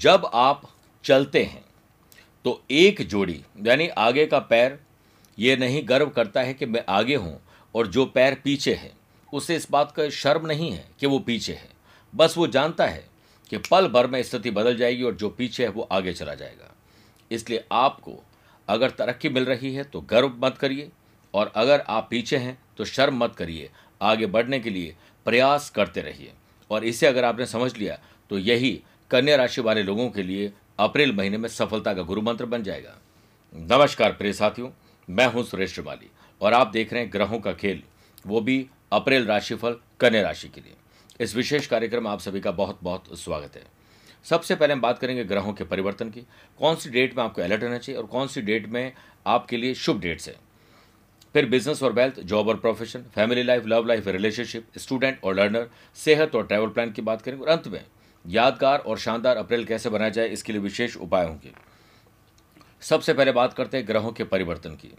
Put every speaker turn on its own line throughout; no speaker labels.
जब आप चलते हैं तो एक जोड़ी, यानी आगे का पैर, ये नहीं गर्व करता है कि मैं आगे हूँ और जो पैर पीछे है, उसे इस बात का शर्म नहीं है कि वो पीछे है। बस वो जानता है कि पल भर में स्थिति बदल जाएगी और जो पीछे है, वो आगे चला जाएगा। इसलिए आपको अगर तरक्की मिल रही है तो गर्व मत करिए और अगर आप पीछे हैं तो शर्म मत करिए। आगे बढ़ने के लिए प्रयास करते रहिए। और इसे अगर आपने समझ लिया तो यही कन्या राशि वाले लोगों के लिए अप्रैल महीने में सफलता का गुरु मंत्र बन जाएगा। नमस्कार प्रिय साथियों, मैं हूँ सुरेश श्रीमाली और आप देख रहे हैं ग्रहों का खेल, वो भी अप्रैल राशिफल कन्या राशि के लिए। इस विशेष कार्यक्रम में आप सभी का बहुत बहुत स्वागत है। सबसे पहले हम बात करेंगे ग्रहों के परिवर्तन की, कौन सी डेट में आपको अलर्ट रहना चाहिए और कौन सी डेट में आपके लिए शुभ डेट्स है। फिर बिज़नेस और वेल्थ, जॉब और profession, family life, love life, relationship, student और लर्नर, सेहत और ट्रैवल प्लान की बात करेंगे और अंत में यादगार और शानदार अप्रैल कैसे बनाया जाए, इसके लिए विशेष उपाय होंगे। सबसे पहले बात करते हैं ग्रहों के परिवर्तन की।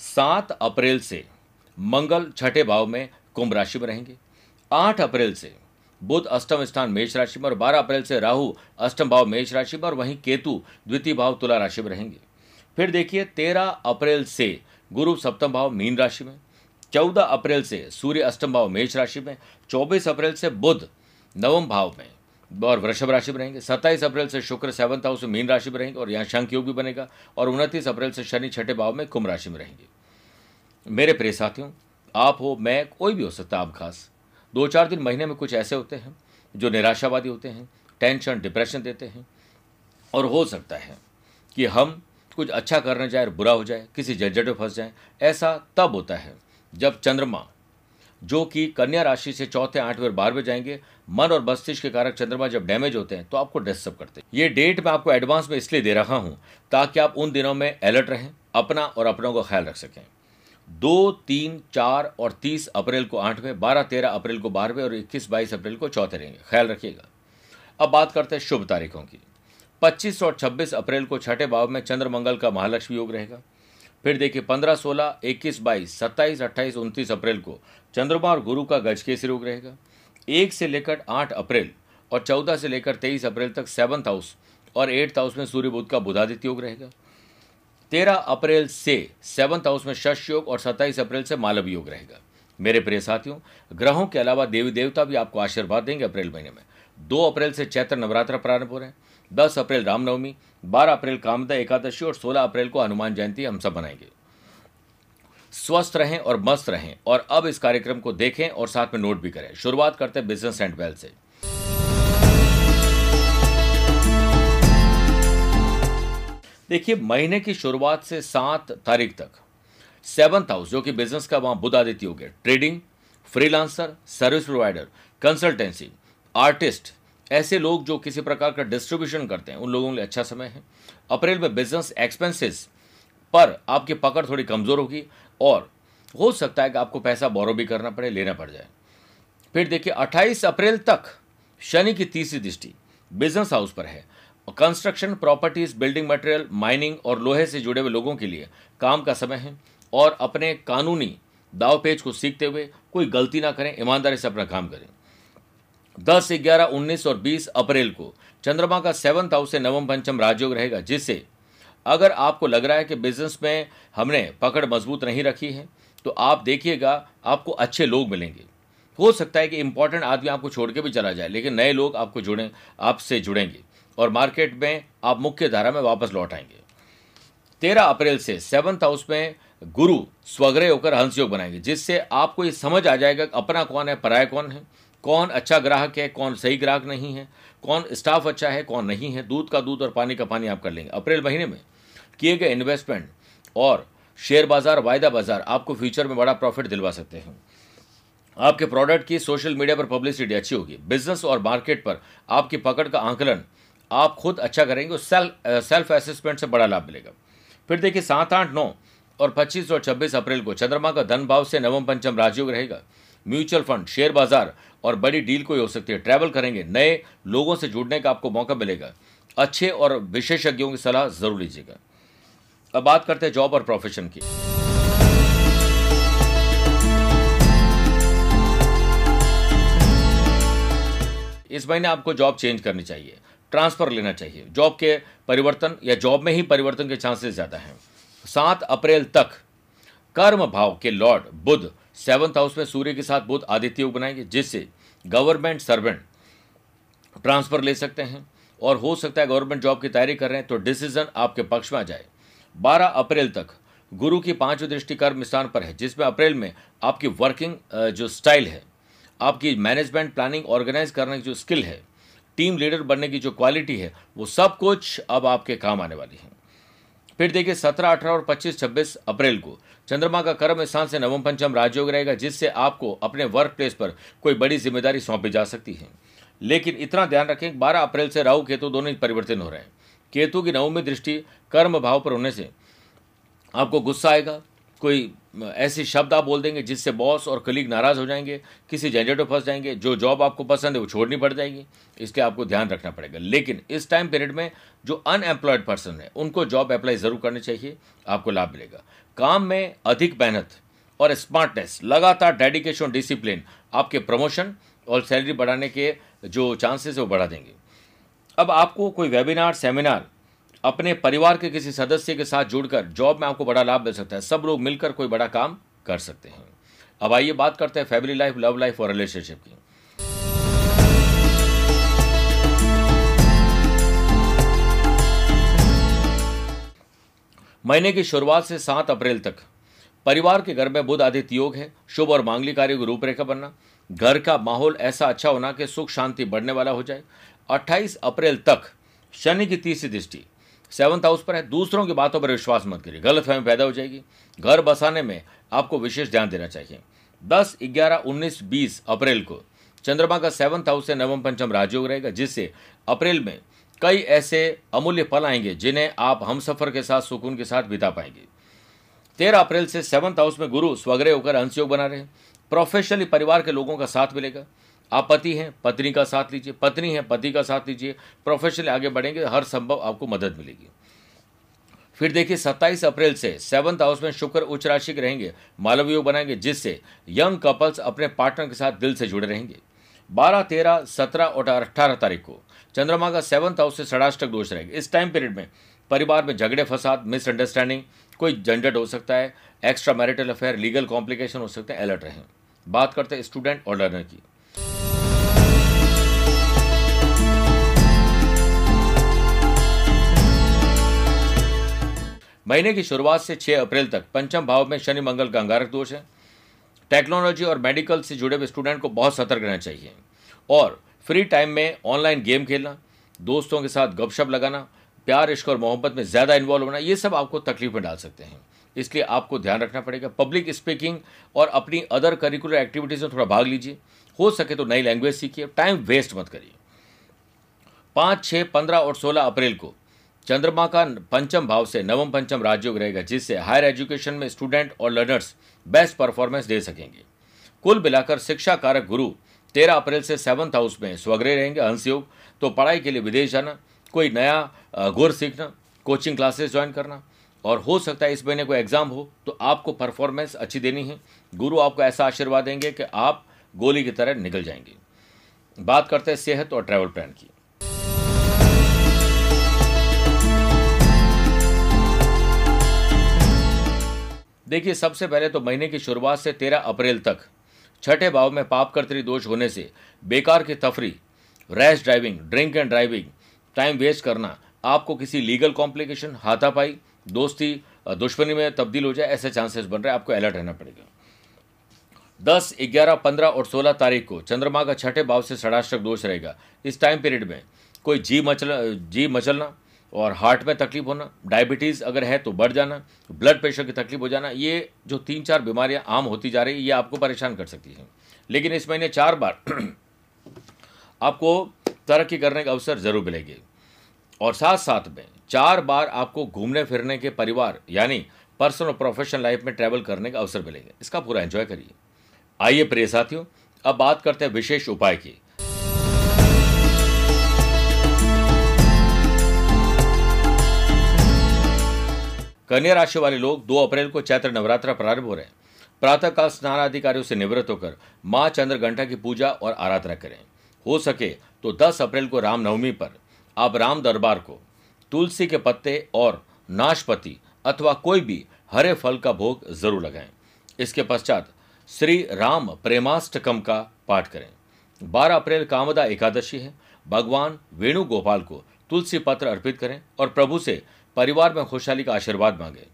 सात अप्रैल से मंगल छठे भाव में कुंभ राशि में रहेंगे। आठ अप्रैल से बुध अष्टम स्थान मेष राशि में और बारह अप्रैल से राहु अष्टम भाव मेष राशि में और वहीं केतु द्वितीय भाव तुला राशि में रहेंगे। फिर देखिए, तेरह अप्रैल से गुरु सप्तम भाव मीन राशि में, चौदह अप्रैल से सूर्य अष्टम भाव मेष राशि में, चौबीस अप्रैल से बुध नवम भाव में और वृषभ राशि में रहेंगे। सत्ताईस अप्रैल से शुक्र, सेवंथ हाउस में मीन राशि में रहेंगे और यहाँ शंख योग भी बनेगा और उनतीस अप्रैल से शनि, छठे भाव में कुंभ राशि में रहेंगे। मेरे प्रिय साथियों, आप हो, मैं, कोई भी हो सकता आप खास। दो चार दिन महीने में कुछ ऐसे होते हैं जो निराशावादी होते हैं, टेंशन, डिप्रेशन देते हैं और हो सकता है कि हम कुछ अच्छा करने जाए और बुरा हो जाए, किसी झंझट में फंस जाए। ऐसा तब होता है जब चंद्रमा जो कि कन्या राशि से चौथे आठवें और बारहवें जाएँगे। मन और मस्तिष्क के कारक चंद्रमा जब डैमेज होते हैं तो आपको डिस्टर्ब करते हैं। ये डेट मैं आपको एडवांस में इसलिए दे रहा हूँ ताकि आप उन दिनों में अलर्ट रहें, अपना और अपनों का ख्याल रख सकें। दो, तीन, चार और तीस अप्रैल को आठवें, बारह, तेरह अप्रैल को बारहवें और इक्कीस, बाईस अप्रैल को चौथे रहेंगे। ख्याल रखिएगा। अब बात करते हैं शुभ तारीखों की। पच्चीस और छब्बीस अप्रैल को छठे भाव में चंद्र मंगल का महालक्ष्मी योग रहेगा। फिर देखिए, पंद्रह सोलह, इक्कीस बाईस, सत्ताईस, अट्ठाईस, उनतीस अप्रैल को चंद्रमा और गुरु का गजकेसरी योग रहेगा। एक से लेकर आठ अप्रैल और चौदह से लेकर तेईस अप्रैल तक सेवन्थ हाउस और एट्थ हाउस में सूर्य बुद्ध का बुधादित्य योग रहेगा। तेरह अप्रैल से सेवन्थ हाउस में शश योग और सत्ताईस अप्रैल से मालव योग रहेगा। मेरे प्रिय साथियों, ग्रहों के अलावा देवी देवता भी आपको आशीर्वाद देंगे अप्रैल महीने में। दो अप्रैल से चैत्र नवरात्र प्रारंभ हो रहे हैं। दस अप्रैल रामनवमी, बारह अप्रैल कामदा एकादशी और सोलह अप्रैल को हनुमान जयंती हम सब बनाएँगे स्वस्थ रहें और मस्त रहें और अब इस कार्यक्रम को देखें और साथ में नोट भी करें। शुरुआत करते हैं बिज़नेस एंड वेल्थ से। देखिए, महीने की शुरुआत से सात तारीख तक सेवंथ हाउस जो कि बिज़नेस का वहाँ बुध आदित्य हो गया। Trading freelancer service provider consultancy artist ऐसे लोग जो किसी प्रकार का डिस्ट्रीब्यूशन करते हैं, उन लोगों के लिए अच्छा समय है। अप्रैल में बिज़नेस एक्सपेंसेस पर आपकी पकड़ थोड़ी कमज़ोर होगी और हो सकता है कि आपको पैसा बोरो भी करना पड़े, लेना पड़ जाए। फिर देखिए 28 अप्रैल तक शनि की तीसरी दृष्टि बिज़नेस हाउस पर है। Construction properties building material mining और लोहे से जुड़े हुए लोगों के लिए काम का समय है और अपने कानूनी दाव पेज को सीखते हुए कोई गलती ना करें, ईमानदारी से अपना काम करें। दस ग्यारह उन्नीस और बीस अप्रैल को। चंद्रमा का सेवंथ हाउस से नवम पंचम राजयोग रहेगा, जिससे अगर आपको लग रहा है कि बिज़नेस में हमने पकड़ मज़बूत नहीं रखी है तो आप देखिएगा, आपको अच्छे लोग मिलेंगे। हो सकता है कि इंपॉर्टेंट आदमी आपको छोड़ के भी चला जाए, लेकिन नए लोग आपको जुड़े, आपसे जुड़ेंगे और मार्केट में आप मुख्य धारा में वापस लौट आएँगे। तेरह अप्रैल से सेवंथ हाउस में गुरु स्वग्रह होकर हंस योग बनाएँगे, जिससे आपको ये समझ आ जाएगा कि अपना कौन है, पराया कौन है। कौन अच्छा ग्राहक है, कौन सही ग्राहक नहीं है, कौन स्टाफ अच्छा है, कौन नहीं है, दूध का दूध और पानी का पानी आप कर लेंगे। अप्रैल महीने में किए गए इन्वेस्टमेंट और शेयर बाज़ार, वायदा बाज़ार, आपको फ्यूचर में बड़ा प्रॉफिट दिलवा सकते हैं। आपके प्रोडक्ट की सोशल मीडिया पर पब्लिसिटी अच्छी होगी। बिज़नेस और मार्केट पर आपकी पकड़ का आंकलन आप खुद अच्छा करेंगे और सेल्फ सेल्फ असेसमेंट से बड़ा लाभ मिलेगा। फिर देखिए सात आठ नौ और पच्चीस और छब्बीस अप्रैल को चंद्रमा का धन भाव से नवम पंचम राजयोग रहेगा। म्यूचुअल फंड, शेयर बाज़ार और बड़ी डील कोई हो सकती है। ट्रैवल करेंगे, नए लोगों से जुड़ने का आपको मौका मिलेगा। अच्छे और विशेषज्ञों की सलाह ज़रूर लीजिएगा। अब बात करते हैं जॉब और प्रोफेशन की। इस महीने आपको जॉब चेंज करनी चाहिए, ट्रांसफ़र लेना चाहिए। जॉब के परिवर्तन या जॉब में ही परिवर्तन के चांसेस ज़्यादा हैं। सात अप्रैल तक कर्म भाव के लॉर्ड, बुध सेवंथ हाउस में सूर्य के साथ बुध आदित्य योग बनाएँगे, जिससे गवर्नमेंट सर्वेंट ट्रांसफ़र ले सकते हैं। और हो सकता है गवर्नमेंट जॉब की तैयारी कर रहे हैं तो डिसीज़न आपके पक्ष में आ जाए। 12 अप्रैल तक गुरु की पांचवी दृष्टि कर्म स्थान पर है, जिसमें अप्रैल में आपकी वर्किंग जो स्टाइल है, आपकी मैनेजमेंट, प्लानिंग, ऑर्गेनाइज करने की जो स्किल है, टीम लीडर बनने की जो क्वालिटी है, वो सब कुछ अब आपके काम आने वाली है। फिर देखिए सत्रह, अठारह और पच्चीस, छब्बीस अप्रैल को। चंद्रमा का कर्म स्थान से नवम पंचम राजयोग रहेगा, जिससे आपको अपने वर्क प्लेस पर कोई बड़ी ज़िम्मेदारी सौंपी जा सकती है। लेकिन इतना ध्यान रखें, बारह अप्रैल से राहु केतु दोनों ही परिवर्तन हो रहे हैं। केतु की नवमी दृष्टि कर्म भाव पर होने से आपको गुस्सा आएगा, कोई ऐसे शब्द आप बोल देंगे जिससे बॉस और कलीग नाराज़ हो जाएँगे, किसी झंझट में फंस जाएँगे, जो जॉब आपको पसंद है वो छोड़नी पड़ जाएगी। इसके आपको ध्यान रखना पड़ेगा। लेकिन इस टाइम पीरियड में जो अनएम्प्लॉयड पर्सन है, उनको जॉब अप्लाई ज़रूर करनी चाहिए, आपको लाभ मिलेगा। काम में अधिक मेहनत और स्मार्टनेस, लगातार डेडिकेशन, डिसिप्लिन, आपके प्रमोशन और सैलरी बढ़ाने के जो चांसेस है वो बढ़ा देंगे। अब आपको कोई वेबिनार, सेमिनार अपने परिवार के किसी सदस्य के साथ जुड़कर जॉब में आपको बड़ा लाभ मिल सकता है। सब लोग मिलकर कोई बड़ा काम कर सकते हैं। अब आइए बात करते हैं फैमिली लाइफ लव लाइफ और रिलेशनशिप की। महीने की शुरुआत से सात अप्रैल तक। परिवार के घर में बुध आदित्य योग है। शुभ और मांगलिक कार्य की रूपरेखा बनना। घर का माहौल ऐसा अच्छा होना कि सुख, शांति बढ़ने वाला हो जाए। 28 अप्रैल तक शनि की तीसरी दृष्टि। सेवंथ हाउस पर है। दूसरों की बातों पर विश्वास मत करिए। गलत फहमी पैदा हो जाएगी। घर बसाने में आपको विशेष ध्यान देना चाहिए। 10, 11, 19, 20 अप्रैल को चंद्रमा का सेवंथ हाउस से नवम पंचम राजयोग रहेगा जिससे अप्रैल में कई ऐसे अमूल्य पल आएँगे जिन्हें आप हम सफ़र के साथ सुकून के साथ बिता पाएँगे। तेरह अप्रैल से सेवंथ हाउस में गुरु स्वग्रह होकर अंशयोग बना रहे हैं। प्रोफेशनली परिवार के लोगों का साथ मिलेगा। आप पति हैं पत्नी का साथ लीजिए पत्नी है पति का साथ लीजिए प्रोफेशनली आगे बढ़ेंगे हर संभव आपको मदद मिलेगी। फिर देखिए 27 अप्रैल से सेवंथ हाउस में शुक्र उच्च राशि के रहेंगे मालव योग बनाएँगे जिससे यंग कपल्स अपने पार्टनर के साथ दिल से जुड़े रहेंगे। 12, 13, 17 और अठारह तारीख को चंद्रमा का सेवंथ हाउस से षडाष्टक दोष रहेगा। इस टाइम पीरियड में परिवार में झगड़े फसाद मिसअंडरस्टैंडिंग कोई झंझट हो सकता है extra marital affair legal complication हो सकते हैं अलर्ट रहें। बात करते हैं स्टूडेंट और लर्नर की। महीने की शुरुआत से 6 अप्रैल तक पंचम भाव में शनि मंगल का अंगारक दोष है। टेक्नोलॉजी और मेडिकल से जुड़े हुए स्टूडेंट को बहुत सतर्क रहना चाहिए। और फ्री टाइम में ऑनलाइन गेम खेलना, दोस्तों के साथ गपशप लगाना, प्यार, इश्क और मोहब्बत में ज़्यादा इन्वॉल्व होना, ये सब आपको तकलीफ़ में डाल सकते हैं। इसलिए आपको ध्यान रखना पड़ेगा। पब्लिक स्पीकिंग और अपनी अदर करिकुलर एक्टिविटीज़ में थोड़ा भाग लीजिए। हो सके तो नई लैंग्वेज सीखिए। टाइम वेस्ट मत करिए। पाँच छः पंद्रह और सोलह अप्रैल को चंद्रमा का पंचम भाव से नवम पंचम राजयोग रहेगा, जिससे हायर एजुकेशन में स्टूडेंट और लर्नर्स बेस्ट परफॉर्मेंस दे सकेंगे। कुल मिलाकर शिक्षा कारक गुरु तेरह अप्रैल से सेवंथ हाउस में स्वग्रह रहेंगे हंस योग तो पढ़ाई के लिए विदेश जाना, कोई नया गुर सीखना कोचिंग क्लासेस ज्वाइन करना, और हो सकता है इस महीने कोई एग्ज़ाम हो तो आपको परफॉर्मेंस अच्छी देनी है। गुरु आपको ऐसा आशीर्वाद देंगे कि आप गोली की तरह निकल जाएँगे। बात करते हैं सेहत और ट्रैवल प्लान की। देखिए, सबसे पहले तो महीने की शुरुआत से तेरह अप्रैल तक। छठे भाव में पाप कर्तरी दोष होने से बेकार की तफरी, rash driving, drink and driving, time waste करना, आपको किसी लीगल कॉम्प्लिकेशन, हाथापाई, दोस्ती, दुश्मनी में तब्दील हो जाए, ऐसे चांसेस बन रहे आपको अलर्ट रहना पड़ेगा। दस, ग्यारह, पंद्रह और सोलह तारीख को चंद्रमा का छठे भाव से षडाष्टक दोष रहेगा। इस टाइम पीरियड में कोई जी मचल, जी मचलना और हार्ट में तकलीफ़ होना डायबिटीज़ अगर है तो बढ़ जाना ब्लड प्रेशर की तकलीफ़ हो जाना, ये जो तीन चार बीमारियाँ आम होती जा रही है, ये आपको परेशान कर सकती हैं। लेकिन इस महीने चार बार आपको तरक्की करने का अवसर ज़रूर मिलेगी। और साथ साथ में चार बार आपको घूमने फिरने के परिवार, यानी पर्सनल और प्रोफेशनल लाइफ में ट्रैवल करने का अवसर मिलेगा। इसका पूरा एंजॉय करिए। आइए प्रिय साथियों, अब बात करते हैं विशेष उपाय की। कन्या राशि वाले लोग 2 अप्रैल को चैत्र नवरात्र प्रारंभ हो रहे हैं। प्रातःकाल स्नान अधिकारियों से निवृत्त होकर माँ चंद्र घंटा की पूजा और आराधना करें। हो सके तो 10 अप्रैल को रामनवमी पर आप राम दरबार को तुलसी के पत्ते और नाशपति अथवा कोई भी हरे फल का भोग ज़रूर लगाएँ। इसके पश्चात श्री राम प्रेमाष्टकम का पाठ करें। 12 अप्रैल कामदा एकादशी है। भगवान वेणुगोपाल को तुलसी पत्र अर्पित करें और प्रभु से परिवार में खुशहाली का आशीर्वाद मांगे।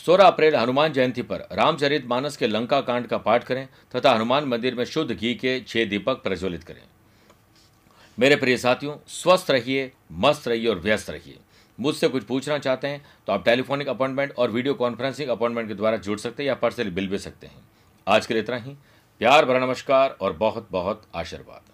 16 अप्रैल हनुमान जयंती पर रामचरित मानस के लंका कांड का पाठ करें तथा हनुमान मंदिर में शुद्ध घी के छह दीपक प्रज्वलित करें। मेरे प्रिय साथियों, स्वस्थ रहिए, मस्त रहिए और व्यस्त रहिए। मुझसे कुछ पूछना चाहते हैं तो आप टेलीफोनिक अपॉइंटमेंट और वीडियो कॉन्फ्रेंसिंग अपॉइंटमेंट के द्वारा जुड़ सकते हैं या पर्सनली बिल भी सकते हैं। आज के लिए इतना ही। प्यार भरा नमस्कार और बहुत बहुत आशीर्वाद।